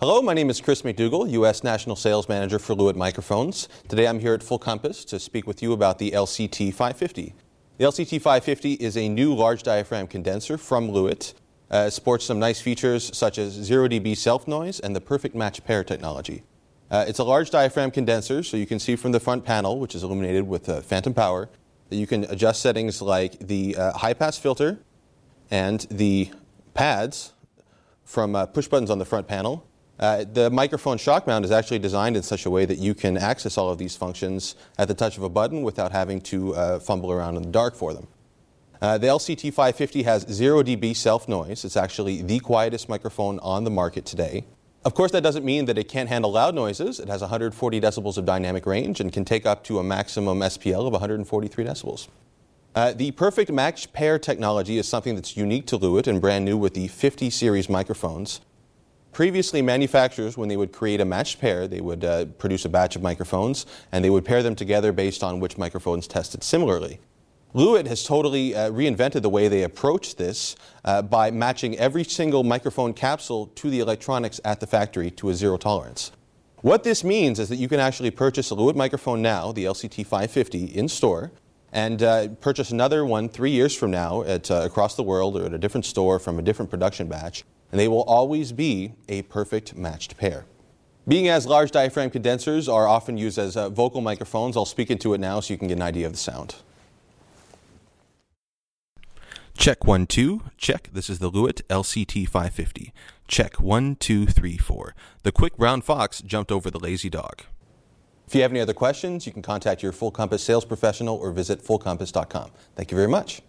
Hello, my name is Chris McDougall, U.S. National Sales Manager for Lewitt Microphones. Today I'm here at Full Compass to speak with you about the LCT 550. The LCT 550 is a new large diaphragm condenser from Lewitt. Uh, it sports some nice features such as 0 dB self noise and the perfect match pair technology. Uh, it's a large diaphragm condenser, so you can see from the front panel, which is illuminated with uh, phantom power, that you can adjust settings like the uh, high pass filter and the pads from uh, push buttons on the front panel uh, the microphone shock mount is actually designed in such a way that you can access all of these functions at the touch of a button without having to uh, fumble around in the dark for them. Uh, the LCT 550 has 0 dB self noise. It's actually the quietest microphone on the market today. Of course, that doesn't mean that it can't handle loud noises. It has 140 decibels of dynamic range and can take up to a maximum SPL of 143 decibels. Uh, the perfect match pair technology is something that's unique to Lewitt and brand new with the 50 series microphones. Previously, manufacturers, when they would create a matched pair, they would uh, produce a batch of microphones and they would pair them together based on which microphones tested similarly. Lewitt has totally uh, reinvented the way they approach this uh, by matching every single microphone capsule to the electronics at the factory to a zero tolerance. What this means is that you can actually purchase a Lewitt microphone now, the LCT 550, in store, and uh, purchase another one three years from now at, uh, across the world or at a different store from a different production batch and they will always be a perfect matched pair. Being as large diaphragm condensers are often used as uh, vocal microphones, I'll speak into it now so you can get an idea of the sound. Check one, two. Check. This is the Lewitt LCT 550. Check one, two, three, four. The quick brown fox jumped over the lazy dog. If you have any other questions, you can contact your Full Compass sales professional or visit fullcompass.com. Thank you very much.